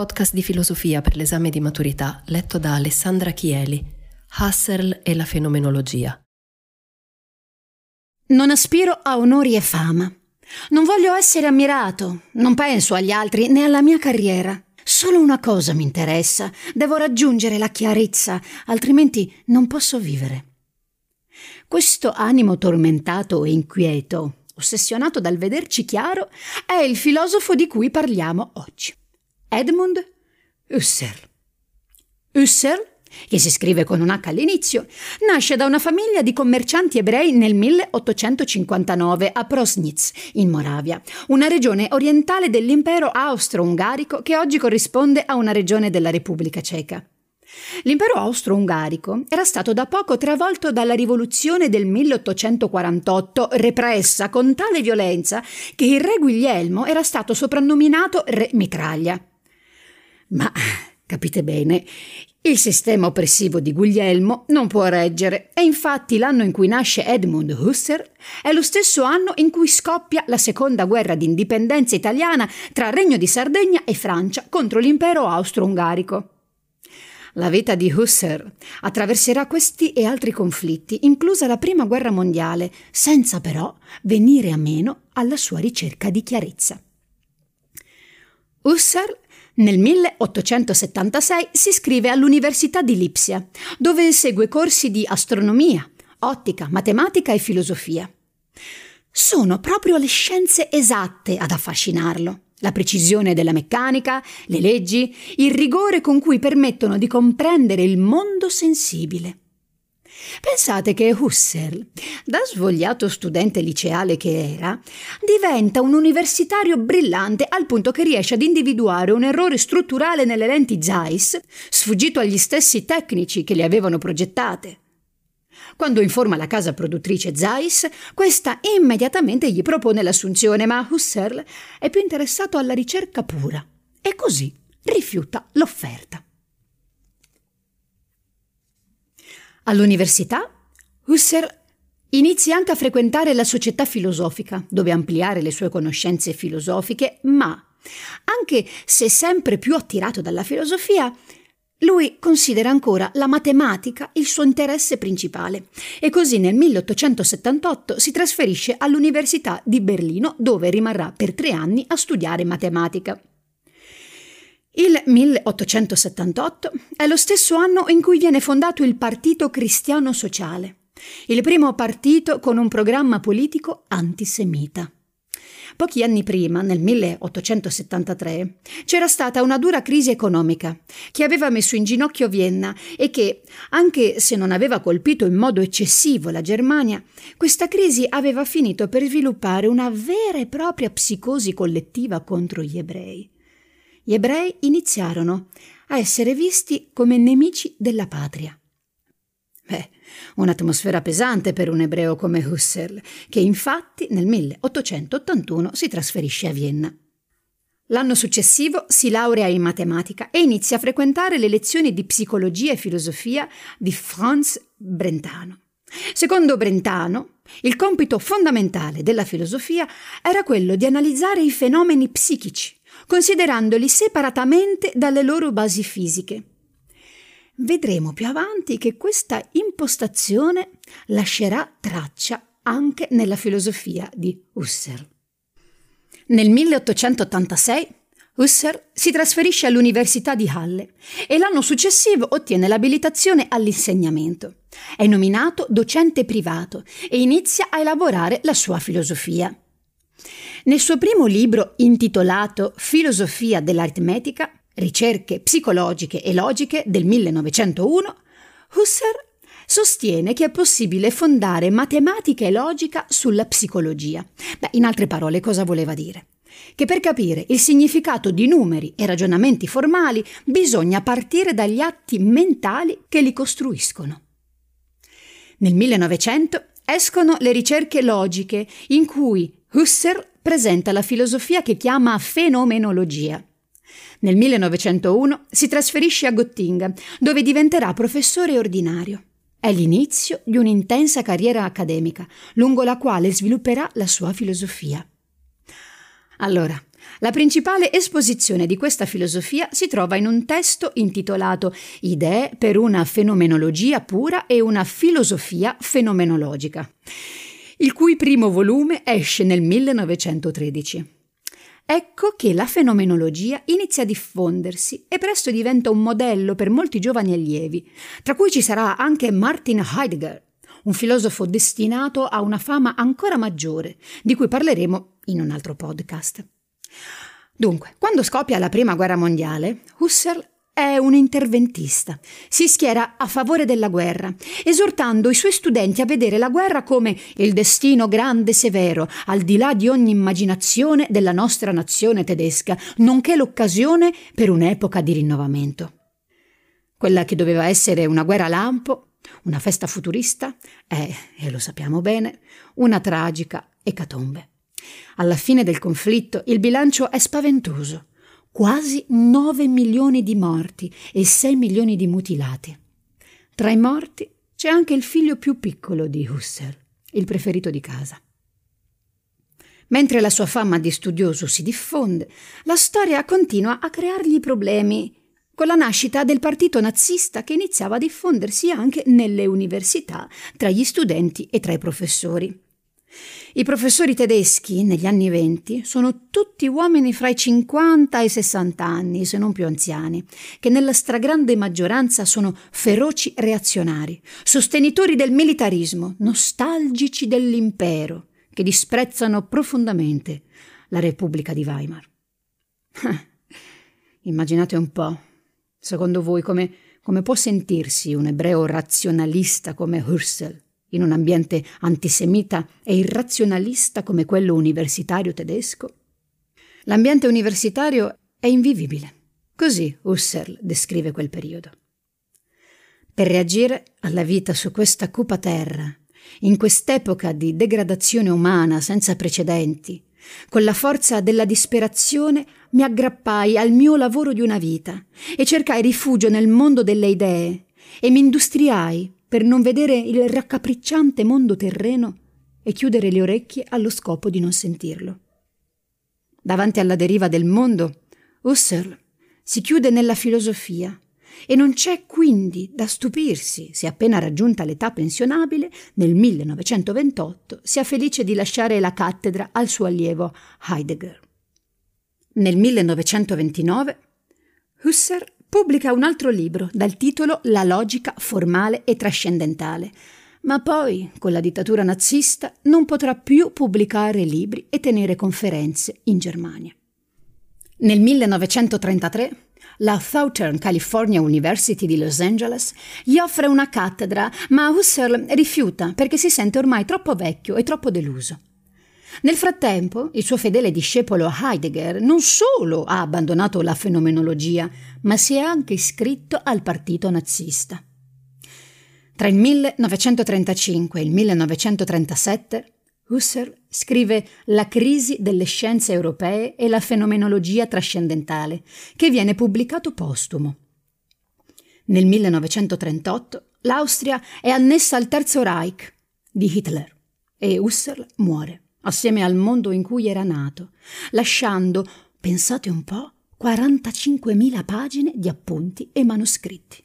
Podcast di filosofia per l'esame di maturità letto da Alessandra Chieli, Husserl e la fenomenologia. Non aspiro a onori e fama. Non voglio essere ammirato, non penso agli altri né alla mia carriera. Solo una cosa mi interessa, devo raggiungere la chiarezza, altrimenti non posso vivere. Questo animo tormentato e inquieto, ossessionato dal vederci chiaro, è il filosofo di cui parliamo oggi. Edmund Husserl. Husserl, che si scrive con un H all'inizio, nasce da una famiglia di commercianti ebrei nel 1859 a Prosnitz, in Moravia, una regione orientale dell'impero austro-ungarico che oggi corrisponde a una regione della Repubblica Ceca. L'impero austro-ungarico era stato da poco travolto dalla rivoluzione del 1848, repressa con tale violenza che il re Guglielmo era stato soprannominato re mitraglia. Ma capite bene, il sistema oppressivo di Guglielmo non può reggere e infatti l'anno in cui nasce Edmund Husserl è lo stesso anno in cui scoppia la seconda guerra d'indipendenza italiana tra Regno di Sardegna e Francia contro l'impero austro-ungarico. La vita di Husserl attraverserà questi e altri conflitti, inclusa la Prima Guerra Mondiale, senza però venire a meno alla sua ricerca di chiarezza. Husserl nel 1876 si iscrive all'Università di Lipsia, dove segue corsi di astronomia, ottica, matematica e filosofia. Sono proprio le scienze esatte ad affascinarlo. La precisione della meccanica, le leggi, il rigore con cui permettono di comprendere il mondo sensibile. Pensate che Husserl, da svogliato studente liceale che era, diventa un universitario brillante al punto che riesce ad individuare un errore strutturale nelle lenti Zeiss, sfuggito agli stessi tecnici che le avevano progettate. Quando informa la casa produttrice Zeiss, questa immediatamente gli propone l'assunzione, ma Husserl è più interessato alla ricerca pura e così rifiuta l'offerta. All'università, Husserl inizia anche a frequentare la società filosofica, dove ampliare le sue conoscenze filosofiche, ma, anche se sempre più attirato dalla filosofia, lui considera ancora la matematica il suo interesse principale e così nel 1878 si trasferisce all'Università di Berlino dove rimarrà per tre anni a studiare matematica. Il 1878 è lo stesso anno in cui viene fondato il Partito Cristiano Sociale, il primo partito con un programma politico antisemita. Pochi anni prima, nel 1873, c'era stata una dura crisi economica che aveva messo in ginocchio Vienna e che, anche se non aveva colpito in modo eccessivo la Germania, questa crisi aveva finito per sviluppare una vera e propria psicosi collettiva contro gli ebrei gli ebrei iniziarono a essere visti come nemici della patria. Beh, un'atmosfera pesante per un ebreo come Husserl, che infatti nel 1881 si trasferisce a Vienna. L'anno successivo si laurea in matematica e inizia a frequentare le lezioni di psicologia e filosofia di Franz Brentano. Secondo Brentano, il compito fondamentale della filosofia era quello di analizzare i fenomeni psichici, considerandoli separatamente dalle loro basi fisiche. Vedremo più avanti che questa impostazione lascerà traccia anche nella filosofia di Husserl. Nel 1886 Husserl si trasferisce all'Università di Halle e l'anno successivo ottiene l'abilitazione all'insegnamento. È nominato docente privato e inizia a elaborare la sua filosofia. Nel suo primo libro intitolato Filosofia dell'aritmetica, ricerche psicologiche e logiche del 1901, Husserl sostiene che è possibile fondare matematica e logica sulla psicologia. Beh, in altre parole, cosa voleva dire? Che per capire il significato di numeri e ragionamenti formali bisogna partire dagli atti mentali che li costruiscono. Nel 1900 escono le ricerche logiche in cui Husserl presenta la filosofia che chiama fenomenologia. Nel 1901 si trasferisce a Gottinga, dove diventerà professore ordinario. È l'inizio di un'intensa carriera accademica, lungo la quale svilupperà la sua filosofia. Allora, la principale esposizione di questa filosofia si trova in un testo intitolato Idee per una fenomenologia pura e una filosofia fenomenologica, il cui primo volume esce nel 1913. Ecco che la fenomenologia inizia a diffondersi e presto diventa un modello per molti giovani allievi, tra cui ci sarà anche Martin Heidegger, un filosofo destinato a una fama ancora maggiore, di cui parleremo in un altro podcast. Dunque, quando scoppia la prima guerra mondiale, Husserl è un interventista. Si schiera a favore della guerra, esortando i suoi studenti a vedere la guerra come il destino grande e severo, al di là di ogni immaginazione della nostra nazione tedesca, nonché l'occasione per un'epoca di rinnovamento. Quella che doveva essere una guerra lampo, una festa futurista, è, e lo sappiamo bene, una tragica ecatombe. Alla fine del conflitto il bilancio è spaventoso. Quasi 9 milioni di morti e 6 milioni di mutilati. Tra i morti c'è anche il figlio più piccolo di Husserl, il preferito di casa. Mentre la sua fama di studioso si diffonde, la storia continua a creargli problemi con la nascita del partito nazista che iniziava a diffondersi anche nelle università, tra gli studenti e tra i professori. I professori tedeschi negli anni venti sono tutti uomini fra i 50 e i 60 anni, se non più anziani, che nella stragrande maggioranza sono feroci reazionari, sostenitori del militarismo, nostalgici dell'impero, che disprezzano profondamente la Repubblica di Weimar. Immaginate un po', secondo voi, come, come può sentirsi un ebreo razionalista come Husserl in un ambiente antisemita e irrazionalista come quello universitario tedesco? L'ambiente universitario è invivibile. Così Husserl descrive quel periodo. Per reagire alla vita su questa cupa terra, in quest'epoca di degradazione umana senza precedenti, con la forza della disperazione mi aggrappai al mio lavoro di una vita e cercai rifugio nel mondo delle idee e mi industriai per non vedere il raccapricciante mondo terreno e chiudere le orecchie allo scopo di non sentirlo. Davanti alla deriva del mondo, Husserl si chiude nella filosofia e non c'è quindi da stupirsi se appena raggiunta l'età pensionabile, nel 1928, sia felice di lasciare la cattedra al suo allievo Heidegger. Nel 1929 Husserl pubblica un altro libro dal titolo La logica formale e trascendentale, ma poi, con la dittatura nazista, non potrà più pubblicare libri e tenere conferenze in Germania. Nel 1933 la Southern California University di Los Angeles gli offre una cattedra, ma Husserl rifiuta perché si sente ormai troppo vecchio e troppo deluso. Nel frattempo, il suo fedele discepolo Heidegger non solo ha abbandonato la fenomenologia, ma si è anche iscritto al partito nazista. Tra il 1935 e il 1937 Husserl scrive La crisi delle scienze europee e la fenomenologia trascendentale, che viene pubblicato postumo. Nel 1938 l'Austria è annessa al Terzo Reich di Hitler e Husserl muore assieme al mondo in cui era nato, lasciando, pensate un po', 45.000 pagine di appunti e manoscritti.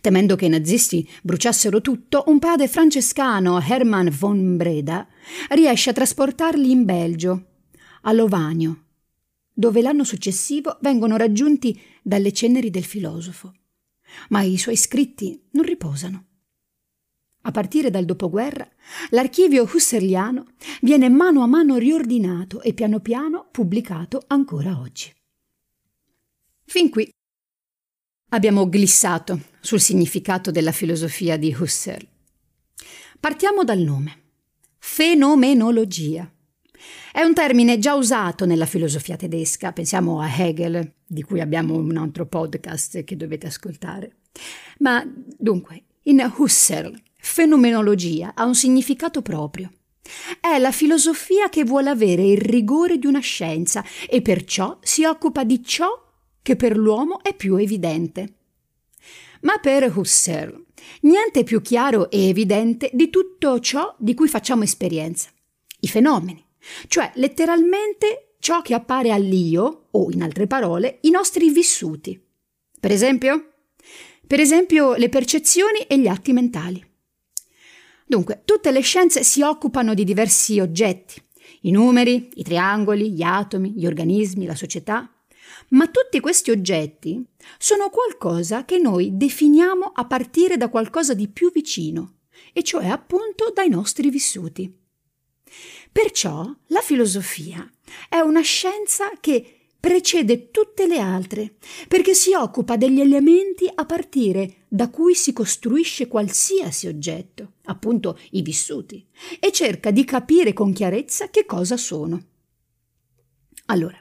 Temendo che i nazisti bruciassero tutto, un padre francescano, Hermann von Breda, riesce a trasportarli in Belgio, a Lovanio, dove l'anno successivo vengono raggiunti dalle ceneri del filosofo. Ma i suoi scritti non riposano. A partire dal dopoguerra, l'archivio husserliano viene mano a mano riordinato e piano piano pubblicato ancora oggi. Fin qui. abbiamo glissato sul significato della filosofia di Husserl. Partiamo dal nome. Fenomenologia. È un termine già usato nella filosofia tedesca, pensiamo a Hegel, di cui abbiamo un altro podcast che dovete ascoltare. Ma dunque, in Husserl, fenomenologia ha un significato proprio. È la filosofia che vuole avere il rigore di una scienza e perciò si occupa di ciò che per l'uomo è più evidente. Ma per Husserl niente più chiaro e evidente di tutto ciò di cui facciamo esperienza, i fenomeni, cioè letteralmente ciò che appare all'io, o in altre parole, i nostri vissuti. Per esempio? Per esempio le percezioni e gli atti mentali. Dunque, tutte le scienze si occupano di diversi oggetti, i numeri, i triangoli, gli atomi, gli organismi, la società, ma tutti questi oggetti sono qualcosa che noi definiamo a partire da qualcosa di più vicino, e cioè appunto dai nostri vissuti. Perciò la filosofia è una scienza che precede tutte le altre, perché si occupa degli elementi a partire da cui si costruisce qualsiasi oggetto, appunto i vissuti, e cerca di capire con chiarezza che cosa sono. Allora,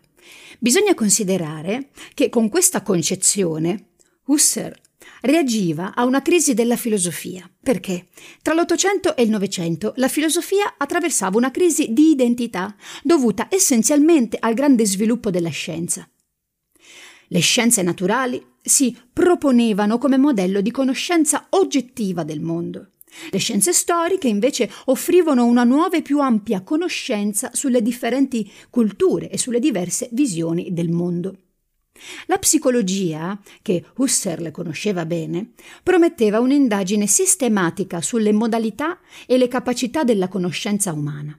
bisogna considerare che con questa concezione Husserl reagiva a una crisi della filosofia, perché tra l'Ottocento e il Novecento la filosofia attraversava una crisi di identità dovuta essenzialmente al grande sviluppo della scienza. Le scienze naturali si proponevano come modello di conoscenza oggettiva del mondo. Le scienze storiche invece offrivano una nuova e più ampia conoscenza sulle differenti culture e sulle diverse visioni del mondo. La psicologia, che Husserl conosceva bene, prometteva un'indagine sistematica sulle modalità e le capacità della conoscenza umana.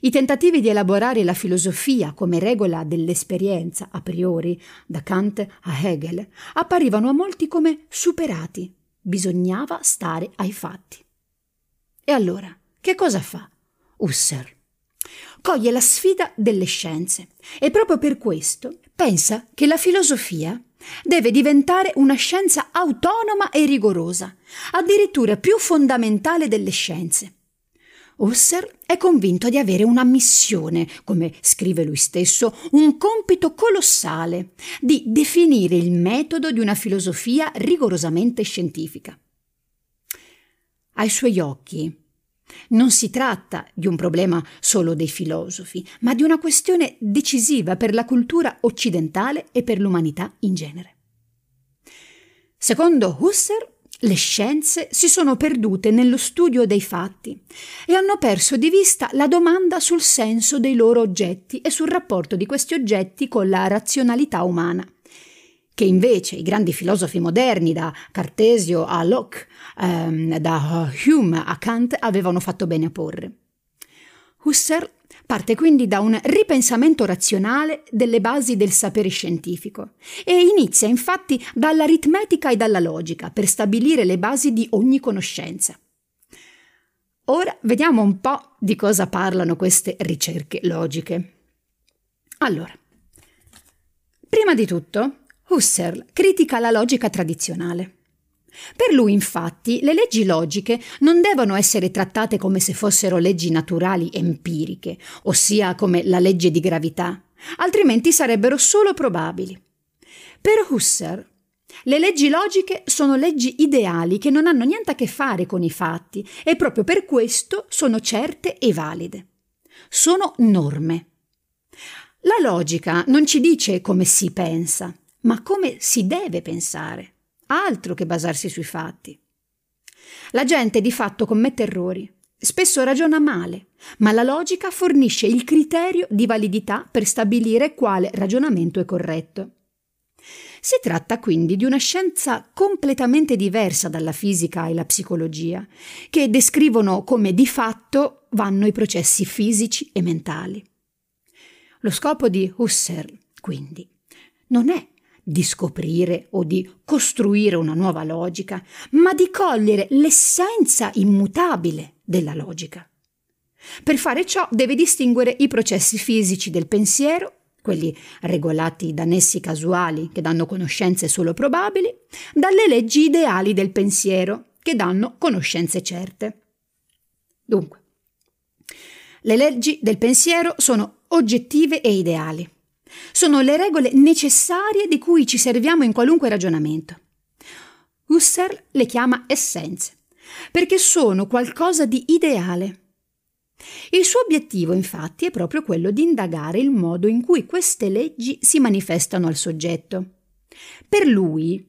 I tentativi di elaborare la filosofia come regola dell'esperienza a priori, da Kant a Hegel, apparivano a molti come superati. Bisognava stare ai fatti. E allora, che cosa fa Husserl? Coglie la sfida delle scienze e proprio per questo pensa che la filosofia deve diventare una scienza autonoma e rigorosa, addirittura più fondamentale delle scienze. Husserl è convinto di avere una missione, come scrive lui stesso, un compito colossale di definire il metodo di una filosofia rigorosamente scientifica. Ai suoi occhi non si tratta di un problema solo dei filosofi, ma di una questione decisiva per la cultura occidentale e per l'umanità in genere. Secondo Husserl, le scienze si sono perdute nello studio dei fatti e hanno perso di vista la domanda sul senso dei loro oggetti e sul rapporto di questi oggetti con la razionalità umana che invece i grandi filosofi moderni, da Cartesio a Locke, ehm, da Hume a Kant, avevano fatto bene a porre. Husserl parte quindi da un ripensamento razionale delle basi del sapere scientifico e inizia infatti dall'aritmetica e dalla logica per stabilire le basi di ogni conoscenza. Ora vediamo un po' di cosa parlano queste ricerche logiche. Allora, prima di tutto, Husserl critica la logica tradizionale. Per lui, infatti, le leggi logiche non devono essere trattate come se fossero leggi naturali empiriche, ossia come la legge di gravità, altrimenti sarebbero solo probabili. Per Husserl, le leggi logiche sono leggi ideali che non hanno niente a che fare con i fatti e proprio per questo sono certe e valide. Sono norme. La logica non ci dice come si pensa, ma come si deve pensare, altro che basarsi sui fatti. La gente di fatto commette errori, spesso ragiona male, ma la logica fornisce il criterio di validità per stabilire quale ragionamento è corretto. Si tratta quindi di una scienza completamente diversa dalla fisica e la psicologia, che descrivono come di fatto vanno i processi fisici e mentali. Lo scopo di Husserl, quindi, non è di scoprire o di costruire una nuova logica, ma di cogliere l'essenza immutabile della logica. Per fare ciò deve distinguere i processi fisici del pensiero, quelli regolati da nessi casuali che danno conoscenze solo probabili, dalle leggi ideali del pensiero che danno conoscenze certe. Dunque, le leggi del pensiero sono oggettive e ideali. Sono le regole necessarie di cui ci serviamo in qualunque ragionamento. Husserl le chiama essenze, perché sono qualcosa di ideale. Il suo obiettivo, infatti, è proprio quello di indagare il modo in cui queste leggi si manifestano al soggetto. Per lui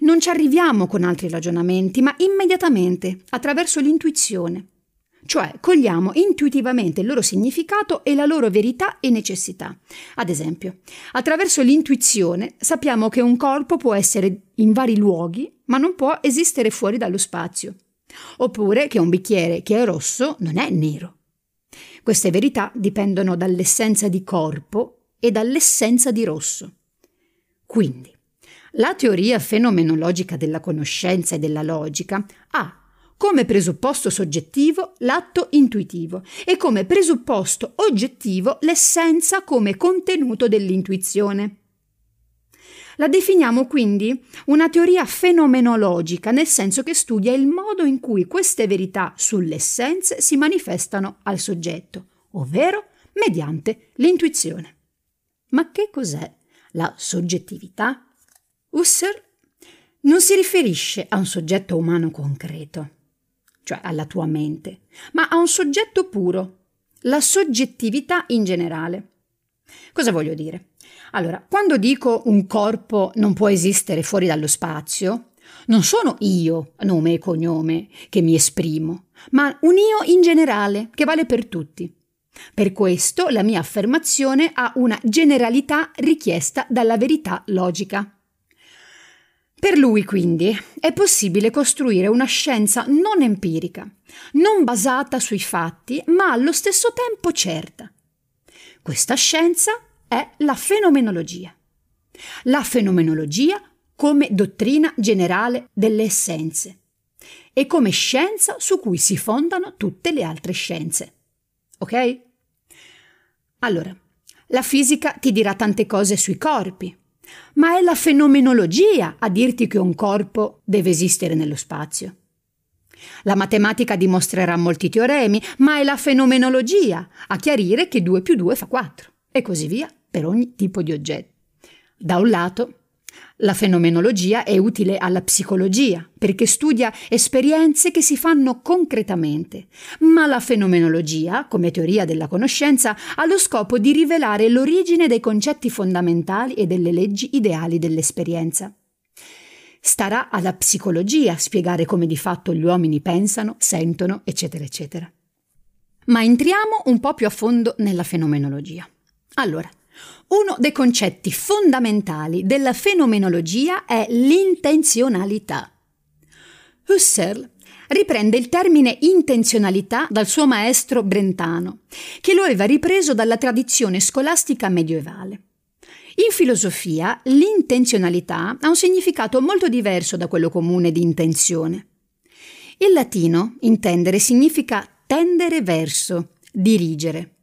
non ci arriviamo con altri ragionamenti, ma immediatamente, attraverso l'intuizione, cioè cogliamo intuitivamente il loro significato e la loro verità e necessità. Ad esempio, attraverso l'intuizione sappiamo che un corpo può essere in vari luoghi, ma non può esistere fuori dallo spazio, oppure che un bicchiere che è rosso non è nero. Queste verità dipendono dall'essenza di corpo e dall'essenza di rosso. Quindi, la teoria fenomenologica della conoscenza e della logica ha come presupposto soggettivo l'atto intuitivo e come presupposto oggettivo l'essenza come contenuto dell'intuizione. La definiamo quindi una teoria fenomenologica, nel senso che studia il modo in cui queste verità sulle essenze si manifestano al soggetto, ovvero mediante l'intuizione. Ma che cos'è la soggettività? Husserl non si riferisce a un soggetto umano concreto cioè alla tua mente, ma a un soggetto puro, la soggettività in generale. Cosa voglio dire? Allora, quando dico un corpo non può esistere fuori dallo spazio, non sono io, nome e cognome, che mi esprimo, ma un io in generale, che vale per tutti. Per questo la mia affermazione ha una generalità richiesta dalla verità logica. Per lui, quindi, è possibile costruire una scienza non empirica, non basata sui fatti, ma allo stesso tempo certa. Questa scienza è la fenomenologia. La fenomenologia come dottrina generale delle essenze e come scienza su cui si fondano tutte le altre scienze. Ok? Allora, la fisica ti dirà tante cose sui corpi, ma è la fenomenologia a dirti che un corpo deve esistere nello spazio. La matematica dimostrerà molti teoremi, ma è la fenomenologia a chiarire che 2 più 2 fa 4 e così via per ogni tipo di oggetto. Da un lato, la fenomenologia è utile alla psicologia perché studia esperienze che si fanno concretamente, ma la fenomenologia, come teoria della conoscenza, ha lo scopo di rivelare l'origine dei concetti fondamentali e delle leggi ideali dell'esperienza. Starà alla psicologia spiegare come di fatto gli uomini pensano, sentono, eccetera, eccetera. Ma entriamo un po' più a fondo nella fenomenologia. Allora, uno dei concetti fondamentali della fenomenologia è l'intenzionalità. Husserl riprende il termine intenzionalità dal suo maestro Brentano, che lo aveva ripreso dalla tradizione scolastica medievale. In filosofia l'intenzionalità ha un significato molto diverso da quello comune di intenzione. In latino intendere significa tendere verso, dirigere.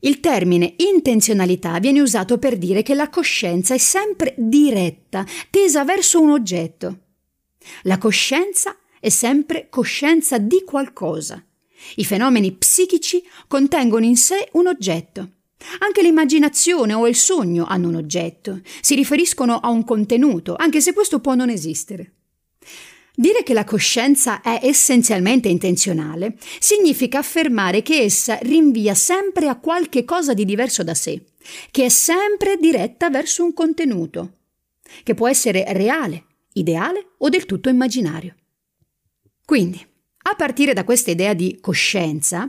Il termine intenzionalità viene usato per dire che la coscienza è sempre diretta, tesa verso un oggetto. La coscienza è sempre coscienza di qualcosa. I fenomeni psichici contengono in sé un oggetto. Anche l'immaginazione o il sogno hanno un oggetto, si riferiscono a un contenuto, anche se questo può non esistere. Dire che la coscienza è essenzialmente intenzionale significa affermare che essa rinvia sempre a qualche cosa di diverso da sé, che è sempre diretta verso un contenuto, che può essere reale, ideale o del tutto immaginario. Quindi, a partire da questa idea di coscienza,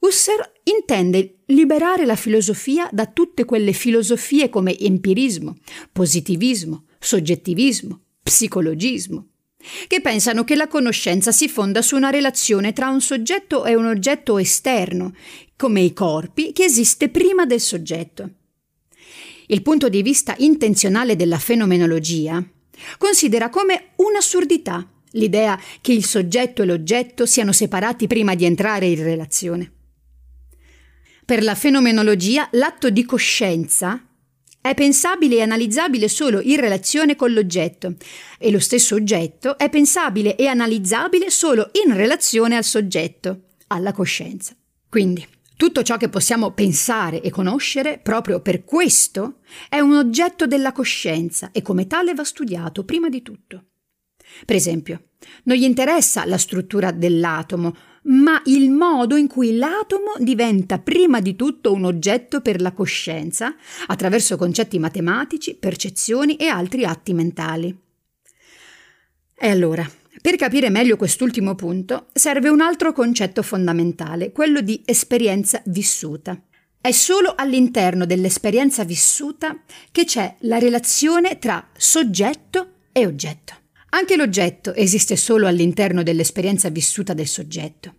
Husserl intende liberare la filosofia da tutte quelle filosofie come empirismo, positivismo, soggettivismo, psicologismo, che pensano che la conoscenza si fonda su una relazione tra un soggetto e un oggetto esterno, come i corpi, che esiste prima del soggetto. Il punto di vista intenzionale della fenomenologia considera come un'assurdità l'idea che il soggetto e l'oggetto siano separati prima di entrare in relazione. Per la fenomenologia, l'atto di coscienza è pensabile e analizzabile solo in relazione con l'oggetto e lo stesso oggetto è pensabile e analizzabile solo in relazione al soggetto, alla coscienza. Quindi, tutto ciò che possiamo pensare e conoscere, proprio per questo, è un oggetto della coscienza e come tale va studiato prima di tutto. Per esempio, non gli interessa la struttura dell'atomo, ma il modo in cui l'atomo diventa prima di tutto un oggetto per la coscienza, attraverso concetti matematici, percezioni e altri atti mentali. E allora, per capire meglio quest'ultimo punto, serve un altro concetto fondamentale, quello di esperienza vissuta. È solo all'interno dell'esperienza vissuta che c'è la relazione tra soggetto e oggetto. Anche l'oggetto esiste solo all'interno dell'esperienza vissuta del soggetto.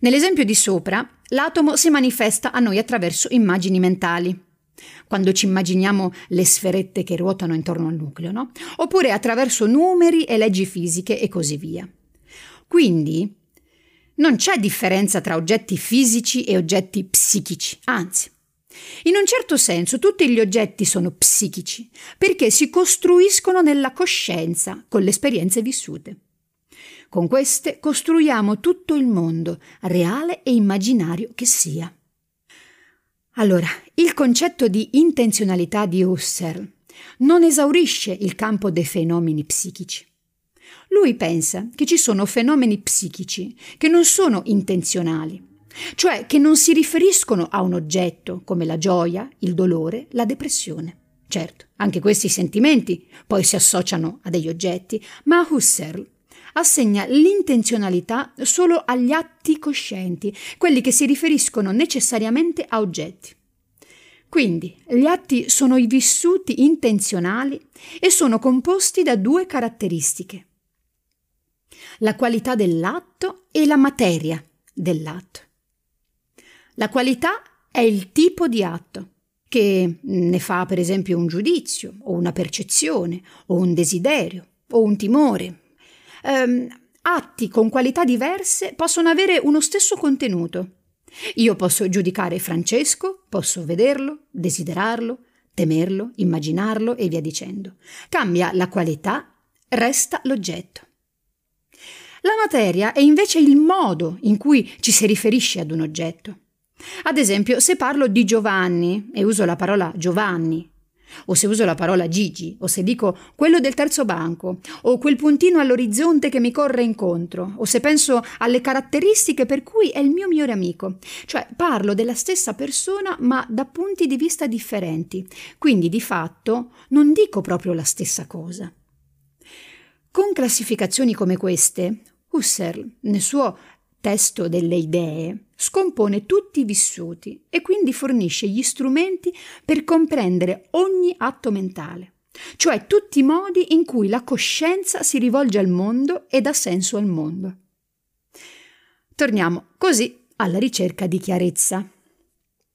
Nell'esempio di sopra, l'atomo si manifesta a noi attraverso immagini mentali, quando ci immaginiamo le sferette che ruotano intorno al nucleo, no? Oppure attraverso numeri e leggi fisiche e così via. Quindi non c'è differenza tra oggetti fisici e oggetti psichici, anzi, in un certo senso tutti gli oggetti sono psichici perché si costruiscono nella coscienza con le esperienze vissute. Con queste costruiamo tutto il mondo, reale e immaginario che sia. Allora, il concetto di intenzionalità di Husserl non esaurisce il campo dei fenomeni psichici. Lui pensa che ci sono fenomeni psichici che non sono intenzionali, cioè che non si riferiscono a un oggetto come la gioia, il dolore, la depressione. Certo, anche questi sentimenti poi si associano a degli oggetti, ma Husserl assegna l'intenzionalità solo agli atti coscienti, quelli che si riferiscono necessariamente a oggetti. Quindi gli atti sono i vissuti intenzionali e sono composti da due caratteristiche. La qualità dell'atto e la materia dell'atto. La qualità è il tipo di atto, che ne fa per esempio un giudizio, o una percezione, o un desiderio, o un timore. Um, atti con qualità diverse possono avere uno stesso contenuto. Io posso giudicare Francesco, posso vederlo, desiderarlo, temerlo, immaginarlo e via dicendo. Cambia la qualità, resta l'oggetto. La materia è invece il modo in cui ci si riferisce ad un oggetto. Ad esempio, se parlo di Giovanni e uso la parola Giovanni, o se uso la parola Gigi, o se dico quello del terzo banco, o quel puntino all'orizzonte che mi corre incontro, o se penso alle caratteristiche per cui è il mio migliore amico, cioè parlo della stessa persona ma da punti di vista differenti, quindi di fatto non dico proprio la stessa cosa. Con classificazioni come queste, Husserl, nel suo testo delle idee, scompone tutti i vissuti e quindi fornisce gli strumenti per comprendere ogni atto mentale, cioè tutti i modi in cui la coscienza si rivolge al mondo e dà senso al mondo. Torniamo così alla ricerca di chiarezza.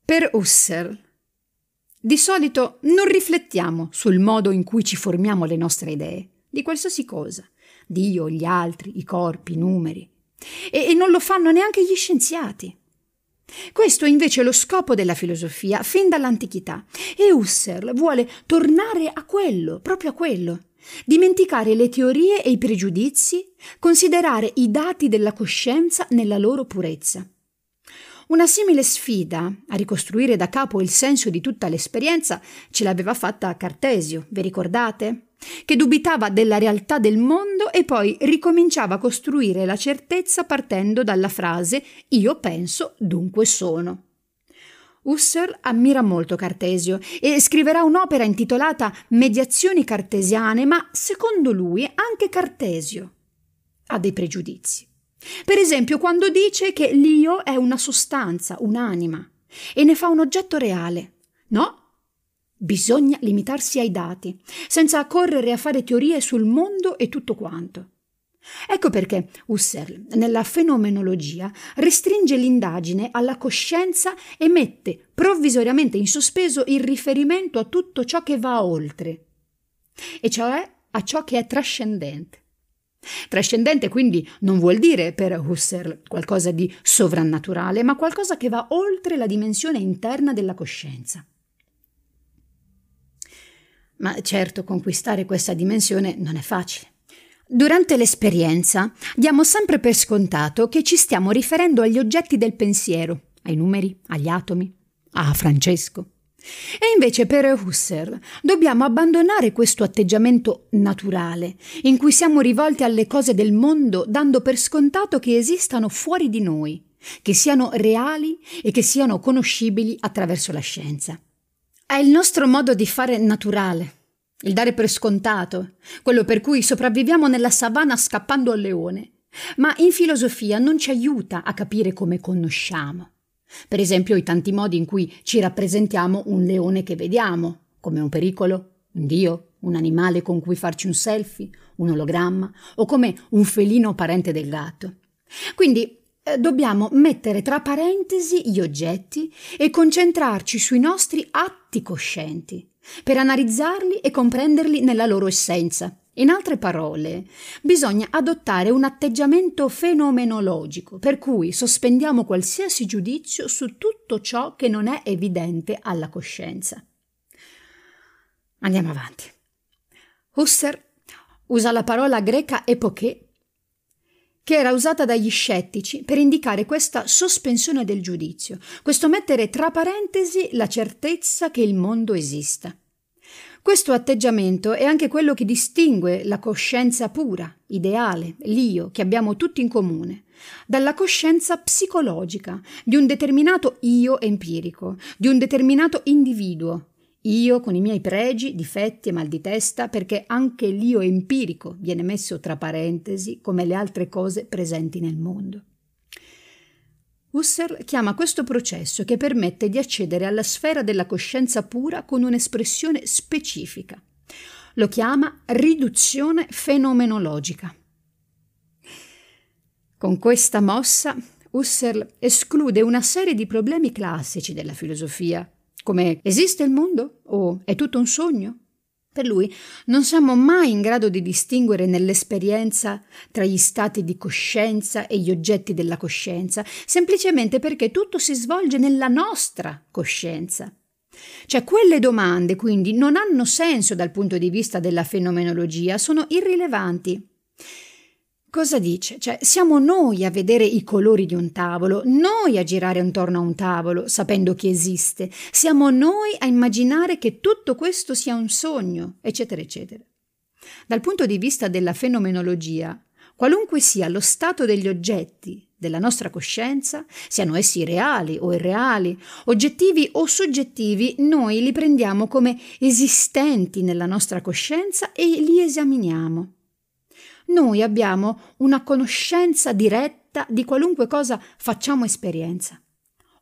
Per Husserl, di solito non riflettiamo sul modo in cui ci formiamo le nostre idee, di qualsiasi cosa, Dio, gli altri, i corpi, i numeri, e, e non lo fanno neanche gli scienziati. Questo è invece lo scopo della filosofia fin dall'antichità e Husserl vuole tornare a quello, proprio a quello. Dimenticare le teorie e i pregiudizi, considerare i dati della coscienza nella loro purezza. Una simile sfida a ricostruire da capo il senso di tutta l'esperienza ce l'aveva fatta Cartesio, vi ricordate? Che dubitava della realtà del mondo e poi ricominciava a costruire la certezza partendo dalla frase io penso, dunque sono. Husserl ammira molto Cartesio e scriverà un'opera intitolata Mediazioni cartesiane, ma secondo lui anche Cartesio ha dei pregiudizi. Per esempio, quando dice che l'io è una sostanza, un'anima, e ne fa un oggetto reale. No, Bisogna limitarsi ai dati, senza correre a fare teorie sul mondo e tutto quanto. Ecco perché Husserl, nella fenomenologia, restringe l'indagine alla coscienza e mette provvisoriamente in sospeso il riferimento a tutto ciò che va oltre, e cioè a ciò che è trascendente. Trascendente quindi non vuol dire per Husserl qualcosa di sovrannaturale, ma qualcosa che va oltre la dimensione interna della coscienza. Ma certo conquistare questa dimensione non è facile. Durante l'esperienza diamo sempre per scontato che ci stiamo riferendo agli oggetti del pensiero, ai numeri, agli atomi, a Francesco. E invece per Husserl dobbiamo abbandonare questo atteggiamento naturale, in cui siamo rivolti alle cose del mondo dando per scontato che esistano fuori di noi, che siano reali e che siano conoscibili attraverso la scienza. È il nostro modo di fare naturale, il dare per scontato, quello per cui sopravviviamo nella savana scappando al leone, ma in filosofia non ci aiuta a capire come conosciamo. Per esempio i tanti modi in cui ci rappresentiamo un leone che vediamo, come un pericolo, un dio, un animale con cui farci un selfie, un ologramma o come un felino parente del gatto. Quindi dobbiamo mettere tra parentesi gli oggetti e concentrarci sui nostri atti coscienti per analizzarli e comprenderli nella loro essenza. In altre parole, bisogna adottare un atteggiamento fenomenologico, per cui sospendiamo qualsiasi giudizio su tutto ciò che non è evidente alla coscienza. Andiamo avanti. Husserl usa la parola greca epoché, che era usata dagli scettici per indicare questa sospensione del giudizio, questo mettere tra parentesi la certezza che il mondo esista. Questo atteggiamento è anche quello che distingue la coscienza pura, ideale, l'io, che abbiamo tutti in comune, dalla coscienza psicologica di un determinato io empirico, di un determinato individuo, io con i miei pregi, difetti e mal di testa, perché anche l'io empirico viene messo tra parentesi come le altre cose presenti nel mondo. Husserl chiama questo processo che permette di accedere alla sfera della coscienza pura con un'espressione specifica. Lo chiama riduzione fenomenologica. Con questa mossa Husserl esclude una serie di problemi classici della filosofia, come esiste il mondo o è tutto un sogno? Per lui non siamo mai in grado di distinguere nell'esperienza tra gli stati di coscienza e gli oggetti della coscienza, semplicemente perché tutto si svolge nella nostra coscienza. Cioè quelle domande quindi non hanno senso dal punto di vista della fenomenologia, sono irrilevanti. Cosa dice? Cioè, siamo noi a vedere i colori di un tavolo, noi a girare intorno a un tavolo, sapendo che esiste, siamo noi a immaginare che tutto questo sia un sogno, eccetera, eccetera. Dal punto di vista della fenomenologia, qualunque sia lo stato degli oggetti della nostra coscienza, siano essi reali o irreali, oggettivi o soggettivi, noi li prendiamo come esistenti nella nostra coscienza e li esaminiamo. Noi abbiamo una conoscenza diretta di qualunque cosa facciamo esperienza.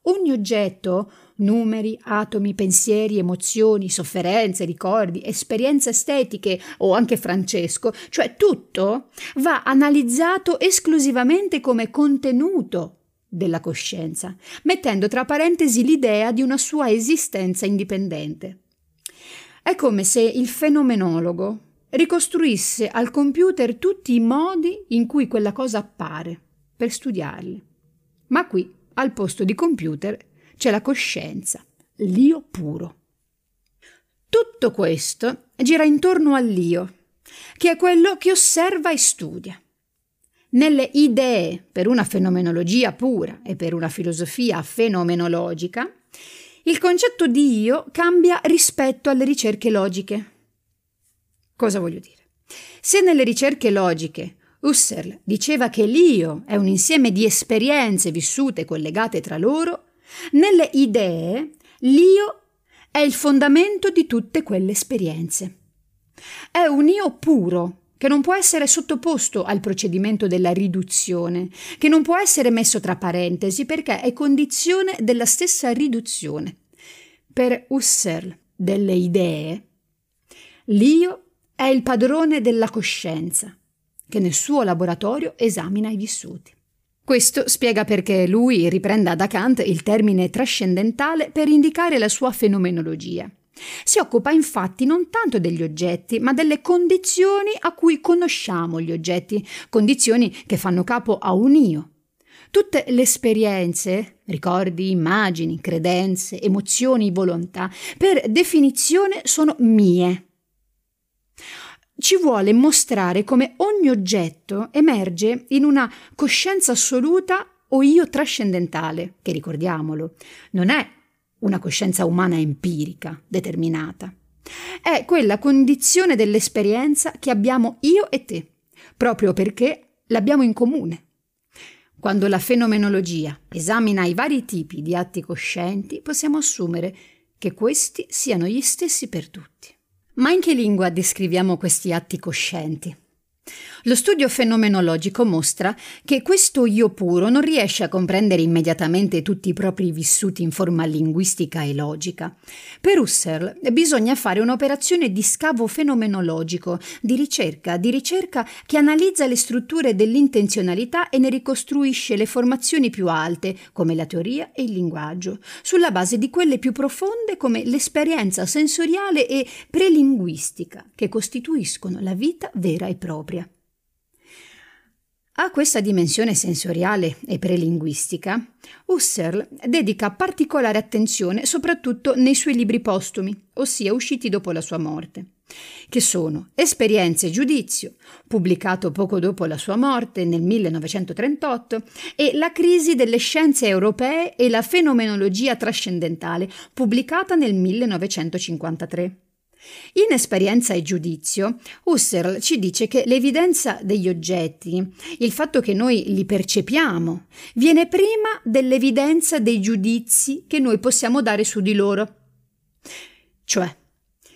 Ogni oggetto, numeri, atomi, pensieri, emozioni, sofferenze, ricordi, esperienze estetiche o anche Francesco, cioè tutto va analizzato esclusivamente come contenuto della coscienza, mettendo tra parentesi l'idea di una sua esistenza indipendente. È come se il fenomenologo ricostruisse al computer tutti i modi in cui quella cosa appare, per studiarli. Ma qui, al posto di computer, c'è la coscienza, l'io puro. Tutto questo gira intorno all'io, che è quello che osserva e studia. Nelle idee per una fenomenologia pura e per una filosofia fenomenologica, il concetto di io cambia rispetto alle ricerche logiche. Cosa voglio dire? Se nelle ricerche logiche Husserl diceva che l'io è un insieme di esperienze vissute collegate tra loro, nelle idee l'io è il fondamento di tutte quelle esperienze. È un io puro che non può essere sottoposto al procedimento della riduzione, che non può essere messo tra parentesi perché è condizione della stessa riduzione. Per Husserl delle idee, l'io è il padrone della coscienza, che nel suo laboratorio esamina i vissuti. Questo spiega perché lui riprenda da Kant il termine trascendentale per indicare la sua fenomenologia. Si occupa infatti non tanto degli oggetti, ma delle condizioni a cui conosciamo gli oggetti, condizioni che fanno capo a un io. Tutte le esperienze, ricordi, immagini, credenze, emozioni, volontà, per definizione sono mie. Ci vuole mostrare come ogni oggetto emerge in una coscienza assoluta o io trascendentale, che ricordiamolo, non è una coscienza umana empirica, determinata. È quella condizione dell'esperienza che abbiamo io e te, proprio perché l'abbiamo in comune. Quando la fenomenologia esamina i vari tipi di atti coscienti, possiamo assumere che questi siano gli stessi per tutti. Ma in che lingua descriviamo questi atti coscienti? Lo studio fenomenologico mostra che questo io puro non riesce a comprendere immediatamente tutti i propri vissuti in forma linguistica e logica. Per Husserl bisogna fare un'operazione di scavo fenomenologico, di ricerca, di ricerca che analizza le strutture dell'intenzionalità e ne ricostruisce le formazioni più alte, come la teoria e il linguaggio, sulla base di quelle più profonde come l'esperienza sensoriale e prelinguistica, che costituiscono la vita vera e propria. A questa dimensione sensoriale e prelinguistica, Husserl dedica particolare attenzione soprattutto nei suoi libri postumi, ossia usciti dopo la sua morte, che sono Esperienze e giudizio, pubblicato poco dopo la sua morte nel 1938, e La crisi delle scienze europee e la fenomenologia trascendentale, pubblicata nel 1953. In esperienza e giudizio, Husserl ci dice che l'evidenza degli oggetti, il fatto che noi li percepiamo, viene prima dell'evidenza dei giudizi che noi possiamo dare su di loro. Cioè,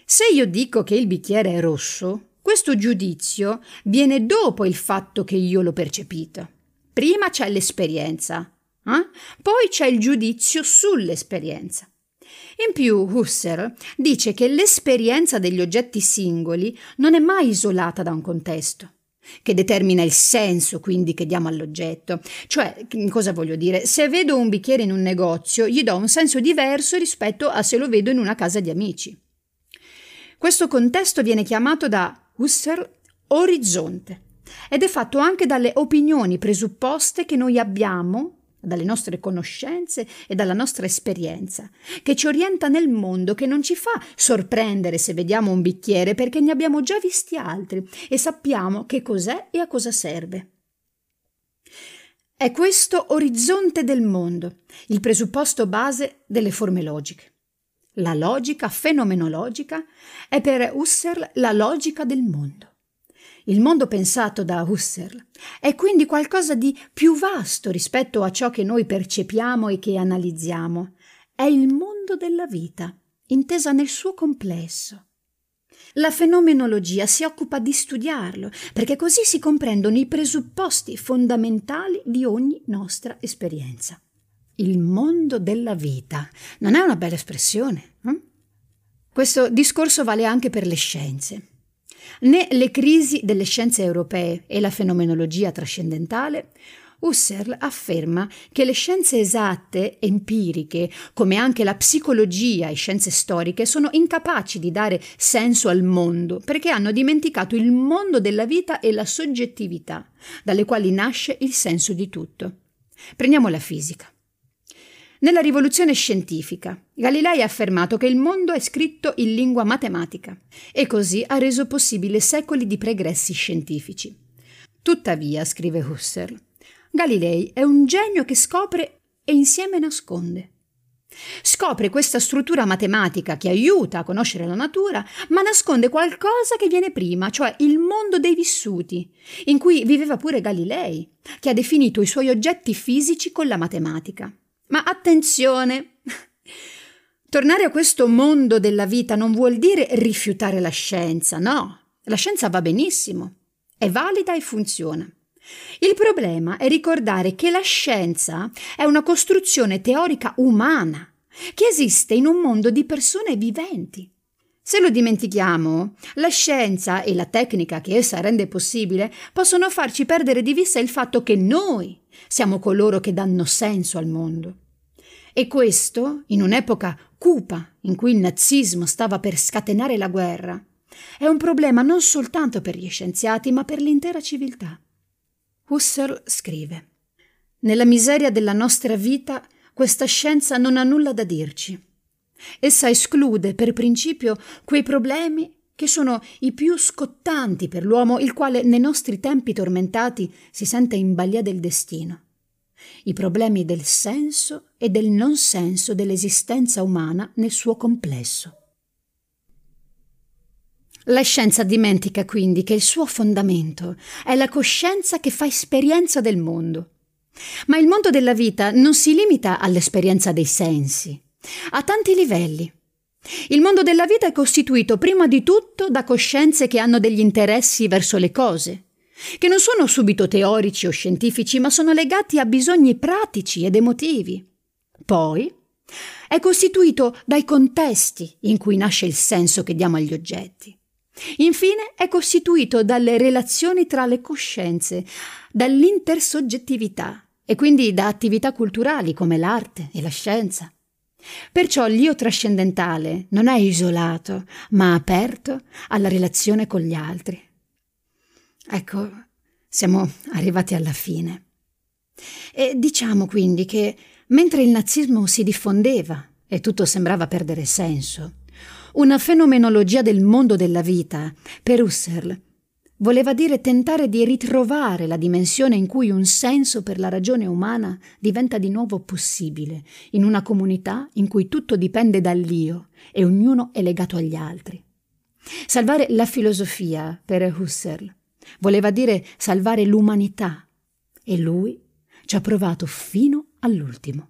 se io dico che il bicchiere è rosso, questo giudizio viene dopo il fatto che io l'ho percepito. Prima c'è l'esperienza, eh? poi c'è il giudizio sull'esperienza. In più, Husserl dice che l'esperienza degli oggetti singoli non è mai isolata da un contesto che determina il senso quindi che diamo all'oggetto. Cioè, cosa voglio dire? Se vedo un bicchiere in un negozio, gli do un senso diverso rispetto a se lo vedo in una casa di amici. Questo contesto viene chiamato da Husserl orizzonte ed è fatto anche dalle opinioni presupposte che noi abbiamo dalle nostre conoscenze e dalla nostra esperienza, che ci orienta nel mondo, che non ci fa sorprendere se vediamo un bicchiere perché ne abbiamo già visti altri e sappiamo che cos'è e a cosa serve. È questo orizzonte del mondo, il presupposto base delle forme logiche. La logica fenomenologica è per Husserl la logica del mondo. Il mondo pensato da Husserl è quindi qualcosa di più vasto rispetto a ciò che noi percepiamo e che analizziamo. È il mondo della vita, intesa nel suo complesso. La fenomenologia si occupa di studiarlo, perché così si comprendono i presupposti fondamentali di ogni nostra esperienza. Il mondo della vita. Non è una bella espressione? Hm? Questo discorso vale anche per le scienze. Né le crisi delle scienze europee e la fenomenologia trascendentale Husserl afferma che le scienze esatte, empiriche, come anche la psicologia e scienze storiche, sono incapaci di dare senso al mondo perché hanno dimenticato il mondo della vita e la soggettività, dalle quali nasce il senso di tutto. Prendiamo la fisica. Nella rivoluzione scientifica, Galilei ha affermato che il mondo è scritto in lingua matematica e così ha reso possibile secoli di pregressi scientifici. Tuttavia, scrive Husserl, Galilei è un genio che scopre e insieme nasconde. Scopre questa struttura matematica che aiuta a conoscere la natura, ma nasconde qualcosa che viene prima, cioè il mondo dei vissuti, in cui viveva pure Galilei, che ha definito i suoi oggetti fisici con la matematica. Ma attenzione! Tornare a questo mondo della vita non vuol dire rifiutare la scienza, no. La scienza va benissimo, è valida e funziona. Il problema è ricordare che la scienza è una costruzione teorica umana, che esiste in un mondo di persone viventi. Se lo dimentichiamo, la scienza e la tecnica che essa rende possibile possono farci perdere di vista il fatto che noi siamo coloro che danno senso al mondo. E questo in un'epoca cupa in cui il nazismo stava per scatenare la guerra è un problema non soltanto per gli scienziati, ma per l'intera civiltà. Husserl scrive: Nella miseria della nostra vita questa scienza non ha nulla da dirci. Essa esclude per principio quei problemi che sono i più scottanti per l'uomo, il quale nei nostri tempi tormentati si sente in balia del destino. I problemi del senso e del non senso dell'esistenza umana nel suo complesso. La scienza dimentica quindi che il suo fondamento è la coscienza che fa esperienza del mondo. Ma il mondo della vita non si limita all'esperienza dei sensi, ha tanti livelli. Il mondo della vita è costituito prima di tutto da coscienze che hanno degli interessi verso le cose, che non sono subito teorici o scientifici, ma sono legati a bisogni pratici ed emotivi. Poi è costituito dai contesti in cui nasce il senso che diamo agli oggetti. Infine è costituito dalle relazioni tra le coscienze, dall'intersoggettività e quindi da attività culturali come l'arte e la scienza. Perciò l'io trascendentale non è isolato, ma aperto alla relazione con gli altri. Ecco, siamo arrivati alla fine. E diciamo quindi che mentre il nazismo si diffondeva e tutto sembrava perdere senso, una fenomenologia del mondo della vita, per Husserl, voleva dire tentare di ritrovare la dimensione in cui un senso per la ragione umana diventa di nuovo possibile, in una comunità in cui tutto dipende dall'io e ognuno è legato agli altri. Salvare la filosofia, per Husserl, voleva dire salvare l'umanità e lui ci ha provato fino all'ultimo.